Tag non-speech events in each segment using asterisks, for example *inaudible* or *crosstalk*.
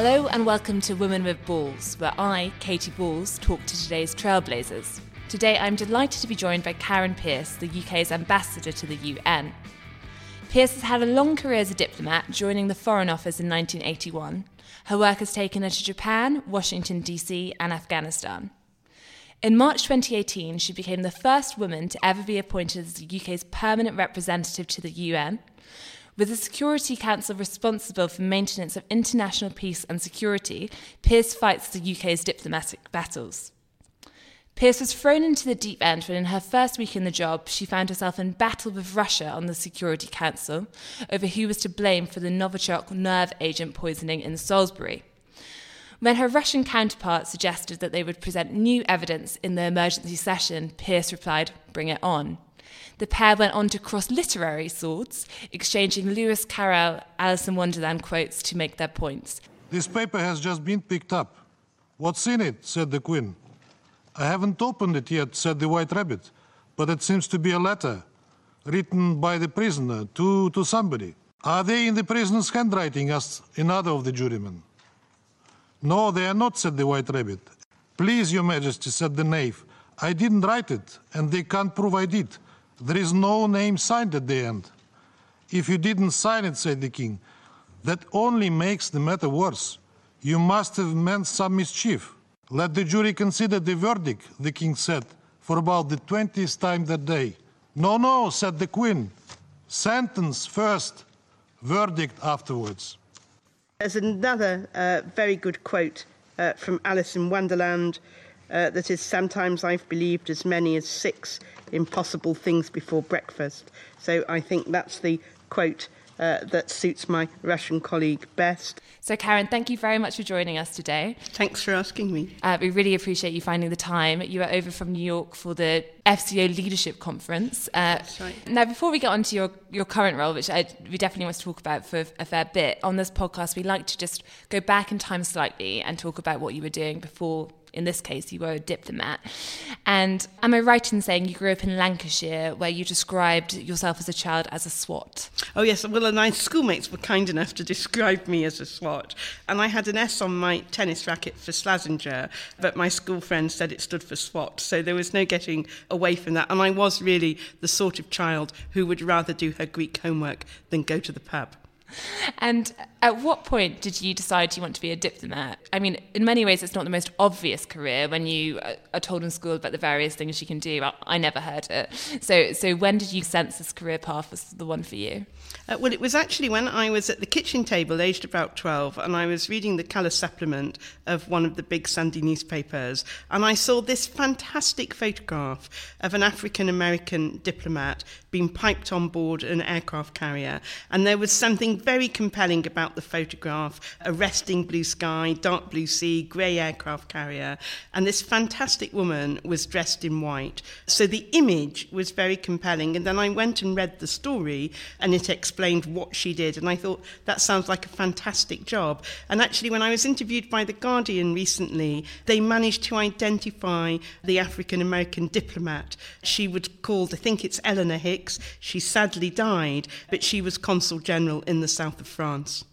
Hello and welcome to Women with Balls, where I, Katy Balls, talk to today's trailblazers. Today I'm delighted to be joined by Karen Pierce, the UK's ambassador to the UN. Pierce has had a long career as a diplomat, joining the Foreign Office in 1981. Her work has taken her to Japan, Washington, D.C., and Afghanistan. In March 2018, she became the first woman to ever be appointed as the UK's permanent representative to the UN. With the Security Council responsible for maintenance of international peace and security, Pierce fights the UK's diplomatic battles. Pierce was thrown into the deep end when, in her first week in the job, she found herself in battle with Russia on the Security Council over who was to blame for the Novichok nerve agent poisoning in Salisbury. When her Russian counterpart suggested that they would present new evidence in the emergency session, Pierce replied, Bring it on. The pair went on to cross literary swords, exchanging Lewis Carroll Alice in Wonderland quotes to make their points. This paper has just been picked up. What's in it? said the Queen. I haven't opened it yet, said the White Rabbit, but it seems to be a letter written by the prisoner to, to somebody. Are they in the prisoner's handwriting, asked another of the jurymen. No, they are not, said the White Rabbit. Please, Your Majesty, said the knave. I didn't write it, and they can't prove I did. There is no name signed at the end. If you didn't sign it, said the king, that only makes the matter worse. You must have meant some mischief. Let the jury consider the verdict, the king said, for about the twentieth time that day. No, no, said the queen. Sentence first, verdict afterwards. There's another uh, very good quote uh, from Alice in Wonderland uh, that is sometimes I've believed as many as six impossible things before breakfast. So I think that's the quote uh, that suits my Russian colleague best. So, Karen, thank you very much for joining us today. Thanks for asking me. Uh, we really appreciate you finding the time. You were over from New York for the FCO Leadership Conference. Uh, That's right. Now, before we get on to your, your current role, which I, we definitely want to talk about for a fair bit, on this podcast, we like to just go back in time slightly and talk about what you were doing before in this case, you were a diplomat. And am I right in saying you grew up in Lancashire, where you described yourself as a child as a swot? Oh, yes. Well, my schoolmates were kind enough to describe me as a swot. And I had an S on my tennis racket for Slazenger, but my school friends said it stood for SWAT. So there was no getting away from that. And I was really the sort of child who would rather do her Greek homework than go to the pub. And at what point did you decide you want to be a diplomat? I mean, in many ways, it's not the most obvious career when you are told in school about the various things you can do. I, never heard it. So, so when did you sense this career path was the one for you? Uh, well, it was actually when I was at the kitchen table, aged about 12, and I was reading the colour supplement of one of the big Sunday newspapers, and I saw this fantastic photograph of an African American diplomat being piped on board an aircraft carrier. And there was something very compelling about the photograph a resting blue sky, dark blue sea, grey aircraft carrier. And this fantastic woman was dressed in white. So the image was very compelling. And then I went and read the story, and it explained what she did. And I thought, that sounds like a fantastic job. And actually, when I was interviewed by The Guardian recently, they managed to identify the African American diplomat. She was called, I think it's Eleanor Hicks she sadly died, but she was consul general in the south of France.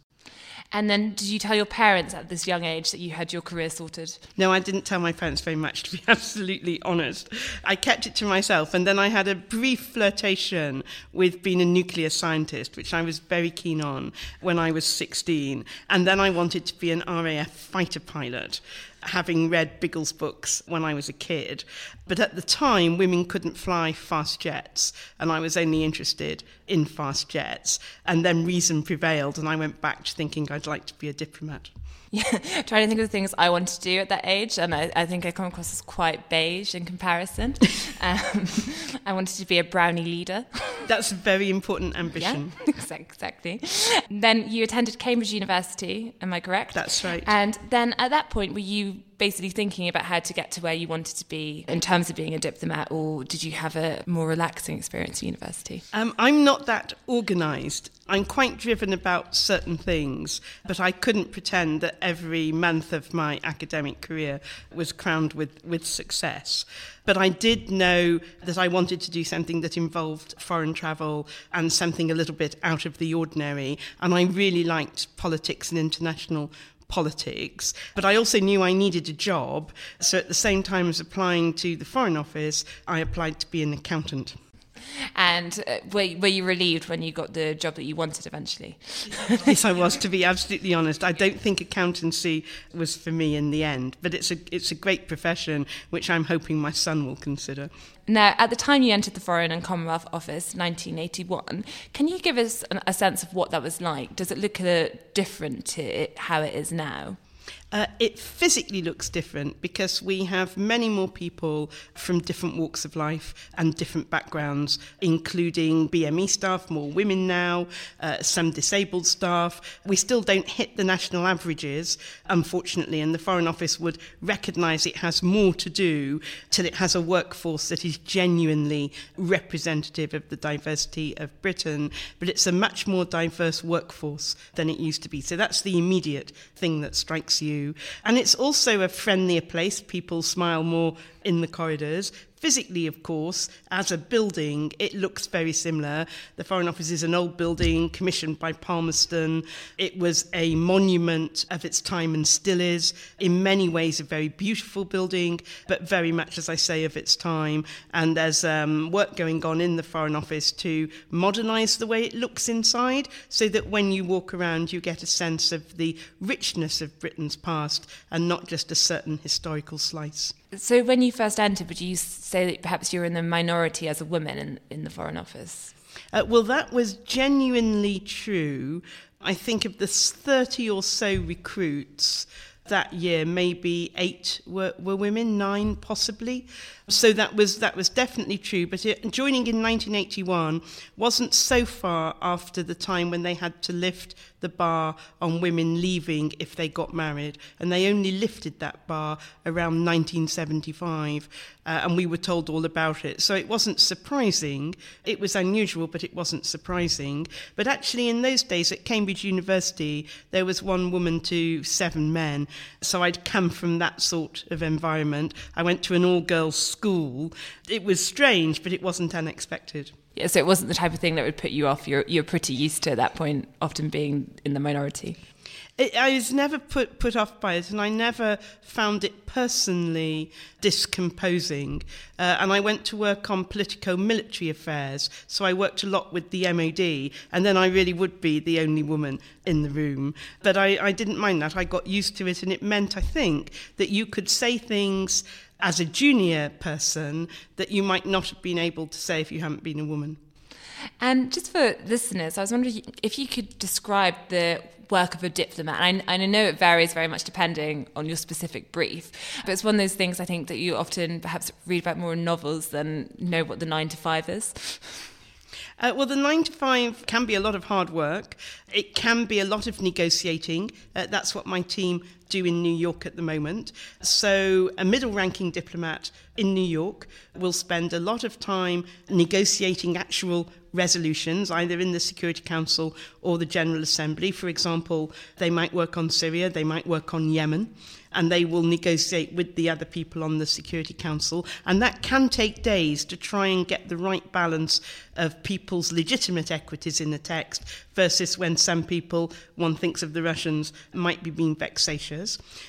And then, did you tell your parents at this young age that you had your career sorted? No, I didn't tell my parents very much, to be *laughs* absolutely honest. I kept it to myself, and then I had a brief flirtation with being a nuclear scientist, which I was very keen on when I was 16. And then I wanted to be an RAF fighter pilot having read Biggles' books when I was a kid. But at the time, women couldn't fly fast jets, and I was only interested in fast jets. And then reason prevailed, and I went back to thinking I'd like to be a diplomat. Yeah, *laughs* trying to think of the things I wanted to do at that age, and I, I think I come across as quite beige in comparison. *laughs* um, I wanted to be a brownie leader. That's a very important *laughs* ambition. Yeah, exactly. Then you attended Cambridge University, am I correct? That's right. And then at that point, were you basically thinking about how to get to where you wanted to be in terms of being a diplomat, or did you have a more relaxing experience at university? Um, I'm not that organised. I'm quite driven about certain things, but I couldn't pretend that every month of my academic career was crowned with, with success. But I did know that I wanted to do something that involved foreign travel and something a little bit out of the ordinary. And I really liked politics and international politics, but I also knew I needed a job. So at the same time as applying to the Foreign Office, I applied to be an accountant. And uh, were, were you relieved when you got the job that you wanted eventually? *laughs* yes, I was. To be absolutely honest, I don't think accountancy was for me in the end, but it's a it's a great profession which I'm hoping my son will consider. Now, at the time you entered the Foreign and Commonwealth Office, 1981, can you give us a sense of what that was like? Does it look uh, different to how it is now? Uh, it physically looks different because we have many more people from different walks of life and different backgrounds, including BME staff, more women now, uh, some disabled staff. We still don't hit the national averages, unfortunately, and the Foreign Office would recognise it has more to do till it has a workforce that is genuinely representative of the diversity of Britain. But it's a much more diverse workforce than it used to be. So that's the immediate thing that strikes you and it's also a friendlier place. People smile more in the corridors. Physically, of course, as a building, it looks very similar. The Foreign Office is an old building commissioned by Palmerston. It was a monument of its time and still is. In many ways, a very beautiful building, but very much, as I say, of its time. And there's um, work going on in the Foreign Office to modernise the way it looks inside so that when you walk around, you get a sense of the richness of Britain's past and not just a certain historical slice. So, when you first entered, would you say that perhaps you were in the minority as a woman in, in the Foreign Office? Uh, well, that was genuinely true. I think of the 30 or so recruits that year, maybe eight were, were women, nine possibly. So that was that was definitely true. But it, joining in 1981 wasn't so far after the time when they had to lift the bar on women leaving if they got married, and they only lifted that bar around 1975, uh, and we were told all about it. So it wasn't surprising. It was unusual, but it wasn't surprising. But actually, in those days at Cambridge University, there was one woman to seven men. So I'd come from that sort of environment. I went to an all-girls school. It was strange, but it wasn't unexpected. Yeah, so it wasn't the type of thing that would put you off. You're you're pretty used to at that point, often being in the minority. It, I was never put, put off by it, and I never found it personally discomposing. Uh, and I went to work on politico military affairs, so I worked a lot with the MOD, and then I really would be the only woman in the room. But I, I didn't mind that. I got used to it, and it meant, I think, that you could say things as a junior person that you might not have been able to say if you hadn't been a woman. And just for listeners, I was wondering if you could describe the work of a diplomat. And I, I, know it varies very much depending on your specific brief, but it's one of those things I think that you often perhaps read about more in novels than know what the nine to five is. Uh, well, the nine to five can be a lot of hard work. It can be a lot of negotiating. Uh, that's what my team do in New York at the moment. So, a middle ranking diplomat in New York will spend a lot of time negotiating actual resolutions, either in the Security Council or the General Assembly. For example, they might work on Syria, they might work on Yemen and they will negotiate with the other people on the Security Council. And that can take days to try and get the right balance of people's legitimate equities in the text versus when some people, one thinks of the Russians, might be being vexatious.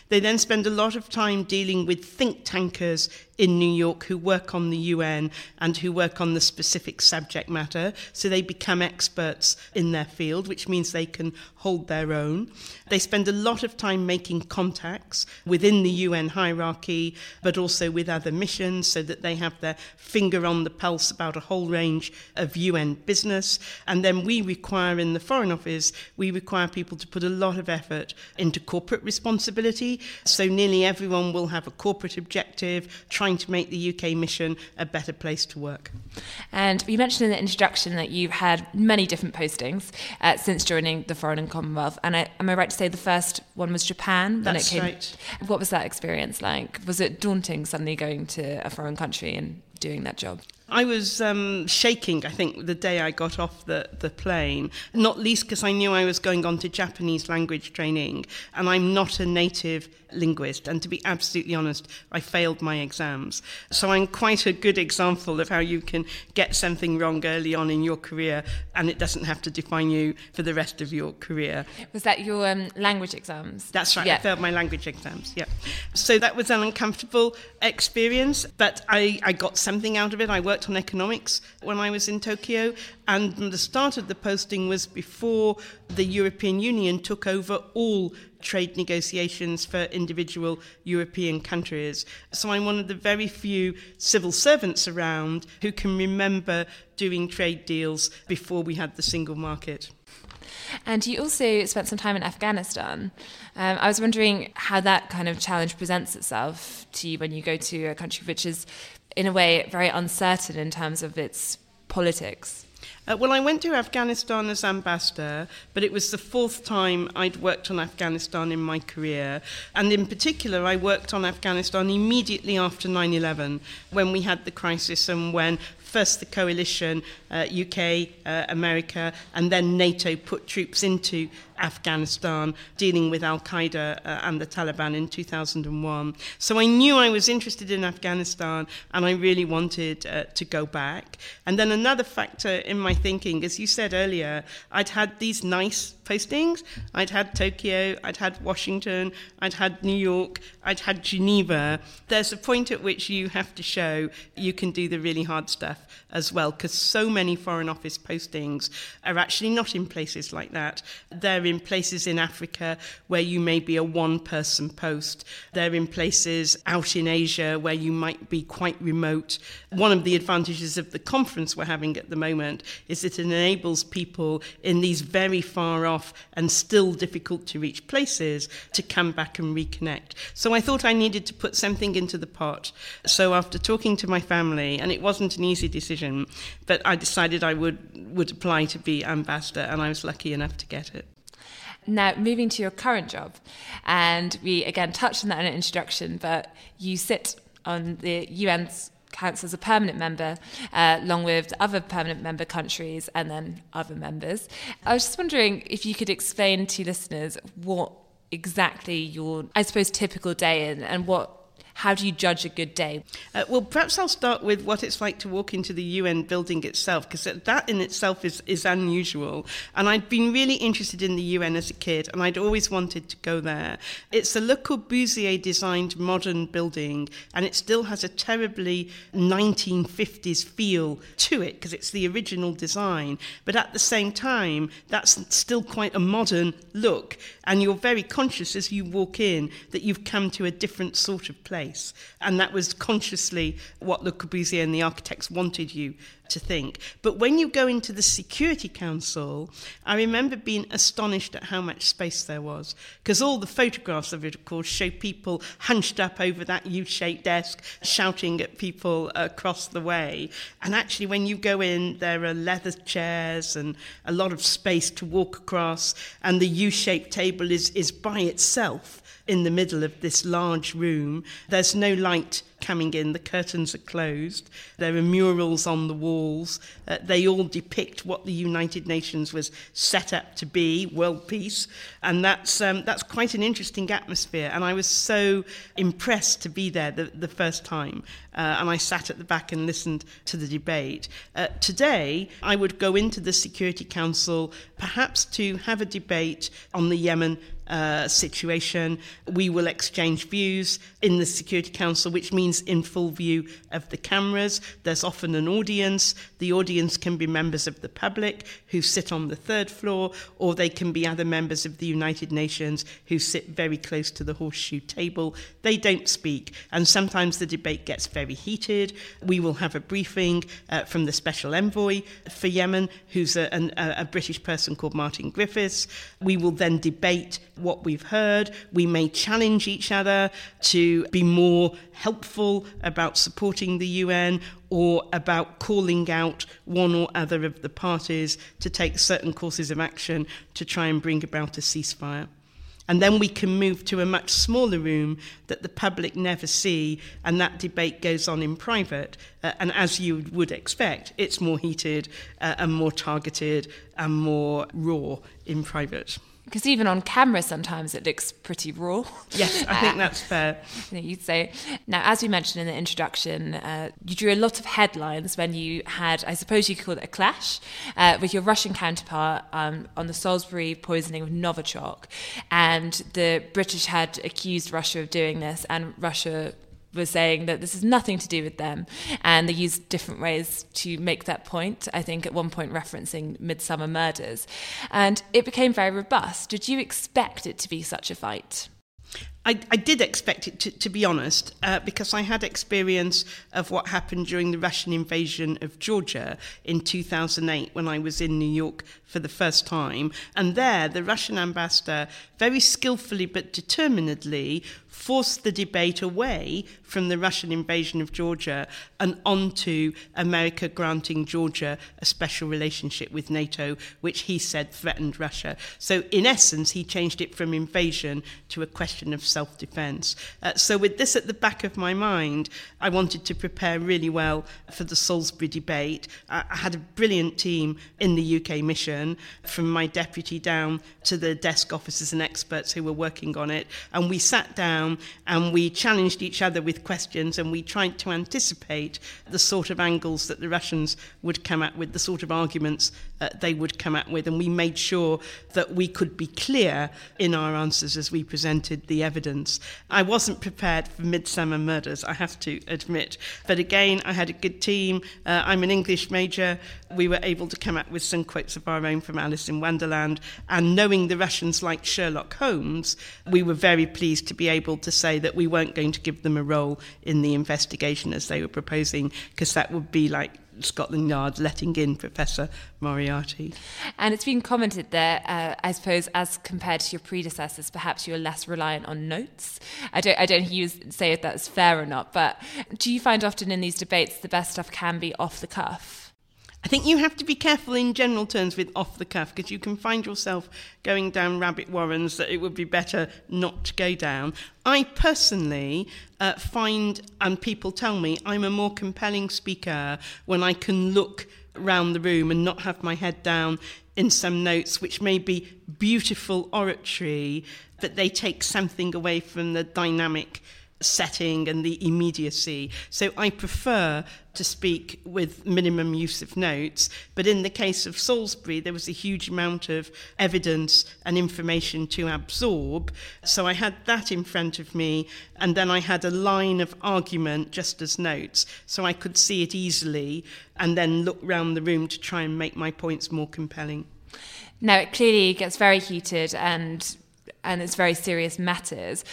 They then spend a lot of time dealing with think tankers in New York who work on the UN and who work on the specific subject matter. So they become experts in their field, which means they can hold their own. They spend a lot of time making contacts within the UN hierarchy, but also with other missions so that they have their finger on the pulse about a whole range of UN business. And then we require in the Foreign Office, we require people to put a lot of effort into corporate responsibility. So nearly everyone will have a corporate objective, trying to make the UK mission a better place to work. And you mentioned in the introduction that you've had many different postings uh, since joining the Foreign and Commonwealth. And I, am I right to say the first one was Japan? That's right. What was that experience like? Was it daunting suddenly going to a foreign country and doing that job? I was um, shaking, I think, the day I got off the, the plane, not least because I knew I was going on to Japanese language training, and I'm not a native linguist. And to be absolutely honest, I failed my exams. So I'm quite a good example of how you can get something wrong early on in your career, and it doesn't have to define you for the rest of your career. Was that your um, language exams? That's right, Yeah. I failed my language exams, yeah. So that was an uncomfortable experience, but I, I got something out of it. I worked on economics when I was in Tokyo, and the start of the posting was before the European Union took over all trade negotiations for individual European countries. So I'm one of the very few civil servants around who can remember doing trade deals before we had the single market. And you also spent some time in Afghanistan. Um, I was wondering how that kind of challenge presents itself to you when you go to a country which is, in a way, very uncertain in terms of its politics. Uh, well, I went to Afghanistan as ambassador, but it was the fourth time I'd worked on Afghanistan in my career. And in particular, I worked on Afghanistan immediately after 9 11, when we had the crisis and when first the coalition, uh, UK, uh, America, and then NATO put troops into Afghanistan dealing with Al Qaeda uh, and the Taliban in 2001. So I knew I was interested in Afghanistan and I really wanted uh, to go back. And then another factor in my thinking, as you said earlier, I'd had these nice postings. I'd had Tokyo, I'd had Washington, I'd had New York, I'd had Geneva. There's a point at which you have to show you can do the really hard stuff as well, because so many Foreign Office postings are actually not in places like that. They're in places in Africa where you may be a one person post, they're in places out in Asia where you might be quite remote. One of the advantages of the conference we're having at the moment is that it enables people in these very far off and still difficult to reach places to come back and reconnect. So I thought I needed to put something into the pot. So after talking to my family, and it wasn't an easy decision, but I decided I would, would apply to be ambassador, and I was lucky enough to get it. Now, moving to your current job, and we again touched on that in an introduction, but you sit on the UN's Council as a permanent member, uh, along with other permanent member countries and then other members. I was just wondering if you could explain to listeners what exactly your, I suppose, typical day is and what how do you judge a good day? Uh, well, perhaps I'll start with what it's like to walk into the UN building itself, because that in itself is, is unusual. And I'd been really interested in the UN as a kid, and I'd always wanted to go there. It's a Le Corbusier designed modern building, and it still has a terribly 1950s feel to it, because it's the original design. But at the same time, that's still quite a modern look, and you're very conscious as you walk in that you've come to a different sort of place place. And that was consciously what Le Corbusier and the architects wanted you to think. But when you go into the Security Council, I remember being astonished at how much space there was. Because all the photographs of it, of course, show people hunched up over that U shaped desk, shouting at people across the way. And actually, when you go in, there are leather chairs and a lot of space to walk across, and the U shaped table is, is by itself in the middle of this large room. There's no light coming in, the curtains are closed, there are murals on the walls. Uh, they all depict what the United Nations was set up to be, world peace, and that's, um, that's quite an interesting atmosphere. And I was so impressed to be there the, the first time. Uh, and I sat at the back and listened to the debate. Uh, today, I would go into the Security Council perhaps to have a debate on the Yemen uh, situation. We will exchange views in the Security Council, which means in full view of the cameras. There's often an audience. The audience can be members of the public who sit on the third floor, or they can be other members of the United Nations who sit very close to the horseshoe table. They don't speak, and sometimes the debate gets very heated. We will have a briefing uh, from the Special Envoy for Yemen, who's a, an, a British person called Martin Griffiths. We will then debate what we've heard. We may challenge each other to be more helpful about supporting the UN or about calling out one or other of the parties to take certain courses of action to try and bring about a ceasefire. And then we can move to a much smaller room that the public never see, and that debate goes on in private. Uh, and as you would expect, it's more heated uh, and more targeted and more raw in private because even on camera sometimes it looks pretty raw. *laughs* Yes, I think that's fair. *laughs* you'd say. Now, as we mentioned in the introduction, uh, you drew a lot of headlines when you had, I suppose you could call it a clash, uh, with your Russian counterpart um, on the Salisbury poisoning of Novichok. And the British had accused Russia of doing this, and Russia was saying that this has nothing to do with them. And they used different ways to make that point. I think at one point referencing Midsomer Murders. And it became very robust. Did you expect it to be such a fight? I, I did expect it to, to be honest, uh, because I had experience of what happened during the Russian invasion of Georgia in 2008 when I was in New York for the first time. And there, the Russian ambassador very skillfully but determinedly forced the debate away from the Russian invasion of Georgia and onto America granting Georgia a special relationship with NATO, which he said threatened Russia. So, in essence, he changed it from invasion to a question of self defense. Uh, so, with this at the back of my mind, I wanted to prepare really well for the Salisbury debate. Uh, I had a brilliant team in the UK mission, from my deputy down to the desk officers and experts who were working on it. And we sat down and we challenged each other with questions and we tried to anticipate the sort of angles that the Russians would come up with, the sort of arguments uh, they would come up with. And we made sure that we could be clear in our answers as we presented the evidence. I wasn't prepared for Midsomer Murders, I have to admit. But again, I had a good team. Uh, I'm an English major. We were able to come up with some quotes of our own from Alice in Wonderland. And knowing the Russians like Sherlock Holmes, we were very pleased to be able to say that we weren't going to give them a role in the investigation as they were proposing, because that would be like Scotland Yard letting in Professor Moriarty. And it's been commented there, uh, I suppose, as compared to your predecessors, perhaps you're less reliant on notes. I don't, I don't you say if that's fair or not, but do you find often in these debates the best stuff can be off the cuff? I think you have to be careful in general terms with off the cuff because you can find yourself going down rabbit warrens that it would be better not to go down. I personally uh, find, and people tell me, I'm a more compelling speaker when I can look around the room and not have my head down in some notes, which may be beautiful oratory, but they take something away from the dynamic setting and the immediacy. So I prefer to speak with minimum use of notes. But in the case of Salisbury, there was a huge amount of evidence and information to absorb. So I had that in front of me, and then I had a line of argument just as notes, so I could see it easily and then look round the room to try and make my points more compelling. Now, it clearly gets very heated and and it's very serious matters.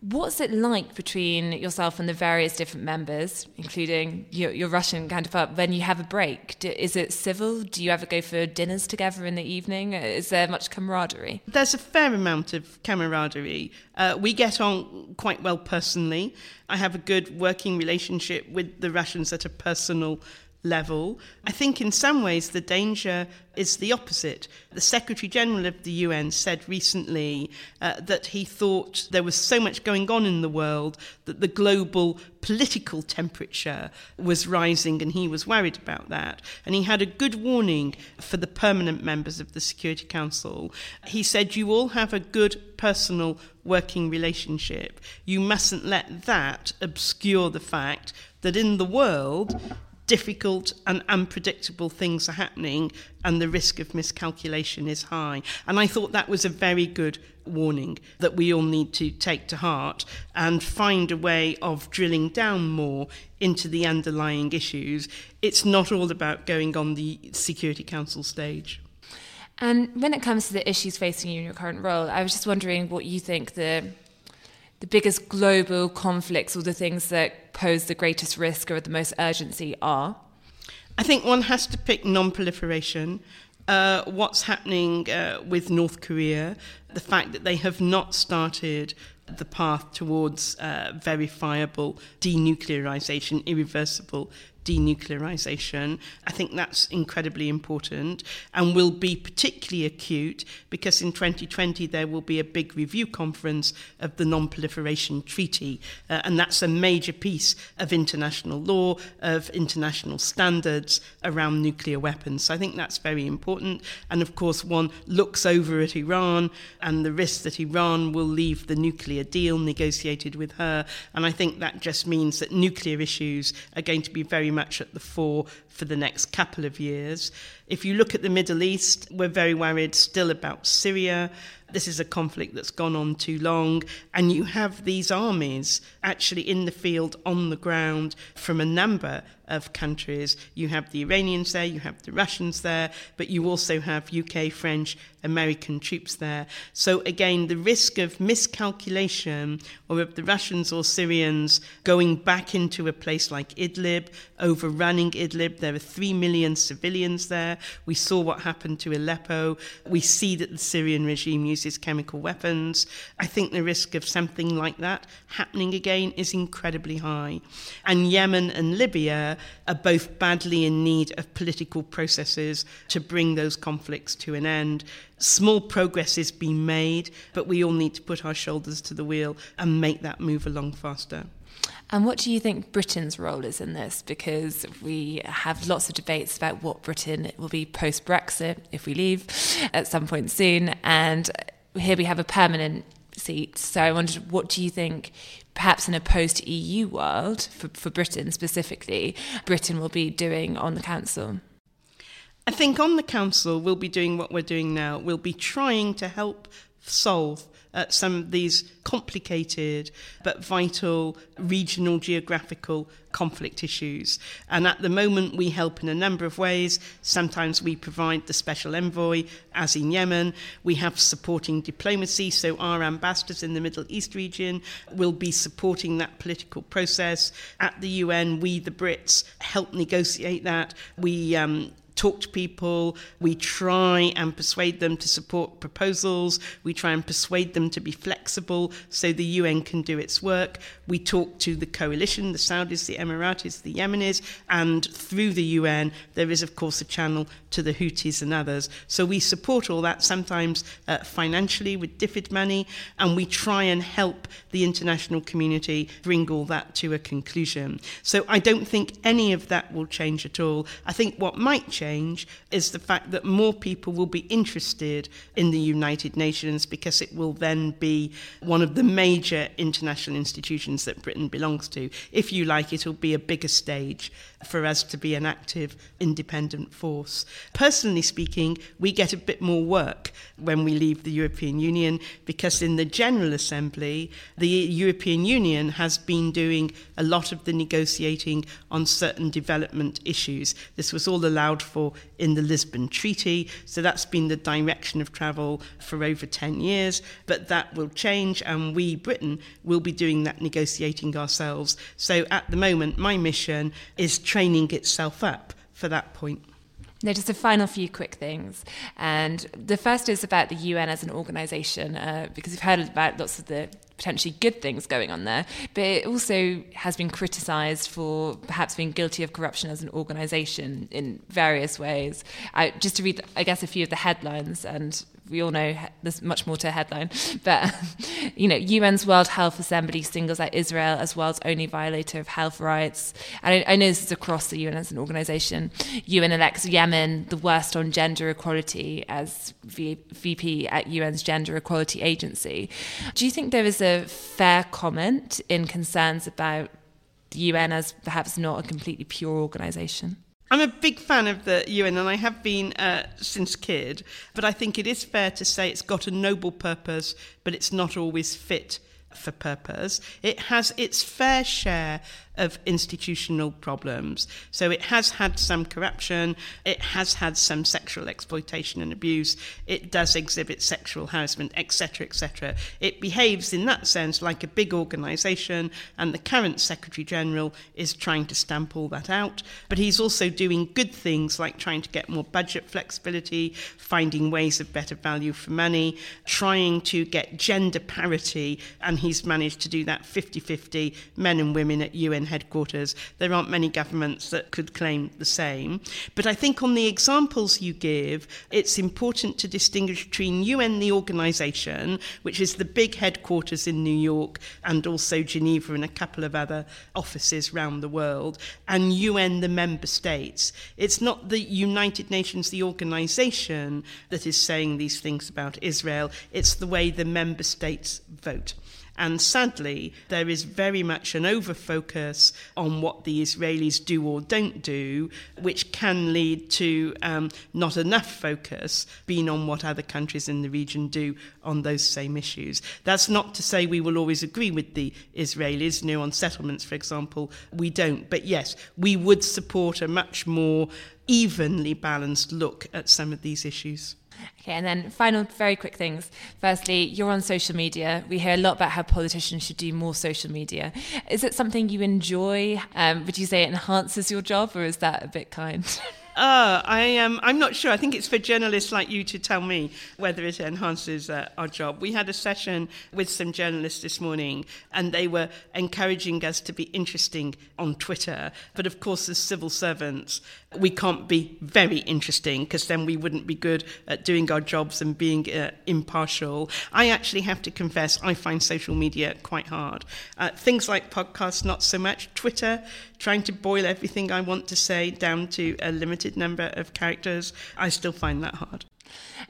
What's it like between yourself and the various different members, including your, your Russian counterpart, when you have a break? Do, is it civil? Do you ever go for dinners together in the evening? Is there much camaraderie? There's a fair amount of camaraderie. Uh, we get on quite well personally. I have a good working relationship with the Russians at a personal level. I think in some ways the danger is the opposite. The Secretary General of the UN said recently uh, that he thought there was so much going on in the world that the global political temperature was rising and he was worried about that. And he had a good warning for the permanent members of the Security Council. He said, You all have a good personal working relationship. You mustn't let that obscure the fact that in the world, difficult and unpredictable things are happening and the risk of miscalculation is high. And I thought that was a very good warning that we all need to take to heart and find a way of drilling down more into the underlying issues. It's not all about going on the Security Council stage. And when it comes to the issues facing you in your current role, I was just wondering what you think the the biggest global conflicts or the things that pose the greatest risk or the most urgency are? I think one has to pick non proliferation. Uh, what's happening uh, with North Korea, the fact that they have not started the path towards uh, verifiable denuclearization, irreversible denuclearization. I think that's incredibly important and will be particularly acute because in 2020 there will be a big review conference of the Non Proliferation Treaty, uh, and that's a major piece of international law, of international standards around nuclear weapons. So I think that's very important. And of course, one looks over at Iran and the risk that Iran will leave the nuclear deal negotiated with her. And I think that just means that nuclear issues are going to be very much at the fore for the next couple of years. If you look at the Middle East, we're very worried still about Syria. This is a conflict that's gone on too long, and you have these armies actually in the field on the ground from a number of countries. You have the Iranians there, you have the Russians there, but you also have UK, French, American troops there. So, again, the risk of miscalculation or of the Russians or Syrians going back into a place like Idlib, overrunning Idlib, there are three million civilians there. We saw what happened to Aleppo. We see that the Syrian regime uses chemical weapons. I think the risk of something like that happening again is incredibly high. And Yemen and Libya are both badly in need of political processes to bring those conflicts to an end. Small progress is being made, but we all need to put our shoulders to the wheel and make that move along faster. And what do you think Britain's role is in this? Because we have lots of debates about what Britain will be post Brexit if we leave at some point soon. And here we have a permanent seat. So I wondered, what do you think, perhaps in a post EU world, for, for Britain specifically, Britain will be doing on the Council? I think on the Council, we'll be doing what we're doing now. We'll be trying to help solve some of these complicated but vital regional geographical conflict issues. And at the moment, we help in a number of ways. Sometimes we provide the special envoy, as in Yemen. We have supporting diplomacy, so our ambassadors in the Middle East region will be supporting that political process. At the UN, we, the Brits, help negotiate that. We um, talk to people, we try and persuade them to support proposals, we try and persuade them to be flexible so the UN can do its work. We talk to the coalition, the Saudis, the Emiratis, the Yemenis, and through the UN, there is, of course, a channel to the Houthis and others. So we support all that, sometimes uh, financially with DFID money, and we try and help the international community bring all that to a conclusion. So I don't think any of that will change at all. I think what might change change is the fact that more people will be interested in the United Nations because it will then be one of the major international institutions that Britain belongs to. If you like, it'll be a bigger stage for us to be an active, independent force. Personally speaking, we get a bit more work when we leave the European Union because in the General Assembly, the European Union has been doing a lot of the negotiating on certain development issues. This was all allowed for in the Lisbon Treaty, so that's been the direction of travel for over 10 years, but that will change and we, Britain, will be doing that negotiating ourselves. So at the moment, my mission is training itself up for that point. Now, just a final few quick things. And the first is about the UN as an organization, uh, because we've heard about lots of the potentially good things going on there, but it also has been criticized for perhaps being guilty of corruption as an organization in various ways. I, just to read, I guess, a few of the headlines, and we all know there's much more to a headline, *laughs* but you know, UN's World Health Assembly singles out Israel as world's only violator of health rights. And I, I know this is across the UN as an organization. UN elects Yemen the worst on gender equality as v- VP at UN's Gender Equality Agency. Do you think there is a fair comment in concerns about the UN as perhaps not a completely pure organization? I'm a big fan of the UN, and I have been uh, since kid. But I think it is fair to say it's got a noble purpose, but it's not always fit for purpose. It has its fair share of institutional problems. So it has had some corruption, it has had some sexual exploitation and abuse, it does exhibit sexual harassment, etc., etc. It behaves in that sense like a big organisation, and the current Secretary General is trying to stamp all that out. But he's also doing good things like trying to get more budget flexibility, finding ways of better value for money, trying to get gender parity, and he's managed to do that 50 50 men and women at UN headquarters. There aren't many governments that could claim the same. But I think on the examples you give, it's important to distinguish between UN, the organisation, which is the big headquarters in New York and also Geneva and a couple of other offices around the world, and UN, the member states. It's not the United Nations, the organisation, that is saying these things about Israel, it's the way the member states vote. And sadly, there is very much an over focus on what the Israelis do or don't do, which can lead to um, not enough focus being on what other countries in the region do on those same issues. That's not to say we will always agree with the Israelis. You know, on settlements, for example, we don't. But yes, we would support a much more evenly balanced look at some of these issues. Okay, and then final, very quick things. Firstly, you're on social media. We hear a lot about how politicians should do more social media. Is it something you enjoy? Um, would you say it enhances your job, or is that a bit kind? *laughs* Uh, I am. I'm not sure. I think it's for journalists like you to tell me whether it enhances uh, our job. We had a session with some journalists this morning, and they were encouraging us to be interesting on Twitter. But of course, as civil servants, we can't be very interesting because then we wouldn't be good at doing our jobs and being uh, impartial. I actually have to confess, I find social media quite hard. Uh, things like podcasts, not so much. Twitter, trying to boil everything I want to say down to a limited number of characters, I still find that hard.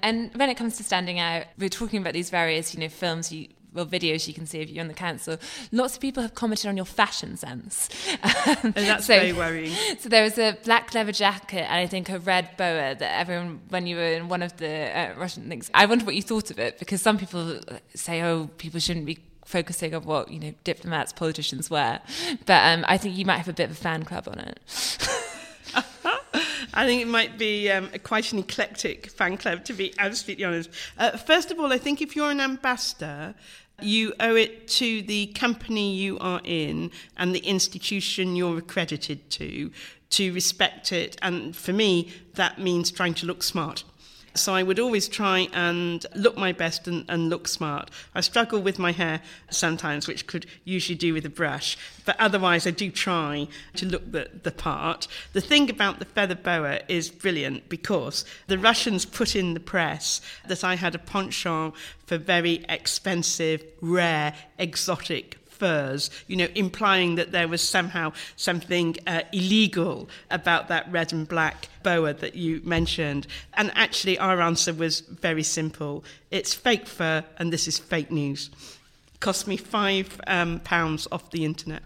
And when it comes to standing out, we're talking about these various, you know, films you well, videos you can see of you on the council, lots of people have commented on your fashion sense. and that's *laughs* so, very worrying. So there was a black leather jacket and I think a red boa that everyone, when you were in one of the uh, Russian things, I wonder what you thought of it because some people say, oh, people shouldn't be focusing on what you know diplomats, politicians wear, but um, I think you might have a bit of a fan club on it. *laughs* I think it might be um, quite an eclectic fan club, to be absolutely honest. Uh, first of all, I think if you're an ambassador, you owe it to the company you are in and the institution you're accredited to to respect it. And for me, that means trying to look smart. So I would always try and look my best and, and, look smart. I struggle with my hair sometimes, which could usually do with a brush, but otherwise I do try to look the, the part. The thing about the feather boa is brilliant because the Russians put in the press that I had a penchant for very expensive, rare, exotic furs, you know, implying that there was somehow something uh, illegal about that red and black boa that you mentioned. And actually, our answer was very simple it's fake fur, and this is fake news. cost me five um, pounds off the internet.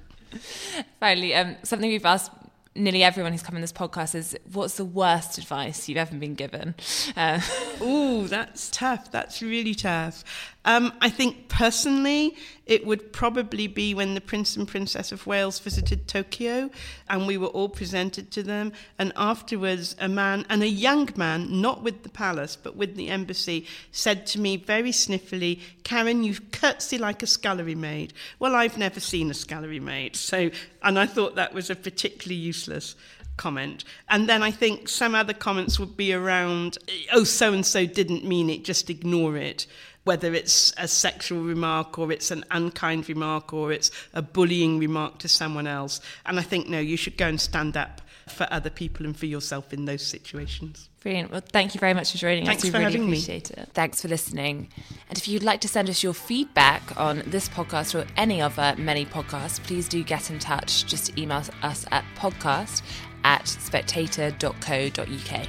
Finally, um, something we've asked nearly everyone who's come on this podcast is what's the worst advice you've ever been given? Uh, *laughs* Ooh, that's tough. That's really tough. Um, I think personally, it would probably be when the Prince and Princess of Wales visited Tokyo and we were all presented to them. And afterwards, a man, and a young man, not with the palace, but with the embassy, said to me very sniffily, Karen, you curtsy like a scullery maid. Well, I've never seen a scullery maid. So, and I thought that was a particularly useless comment. And then I think some other comments would be around, oh, so and so didn't mean it, just ignore it whether it's a sexual remark or it's an unkind remark or it's a bullying remark to someone else. And I think, no, you should go and stand up for other people and for yourself in those situations. Brilliant. Well, thank you very much for joining Thanks us. We for really having appreciate me. it. Thanks for listening. And if you'd like to send us your feedback on this podcast or any other many podcasts, please do get in touch. Just email us at podcast at spectator.co.uk.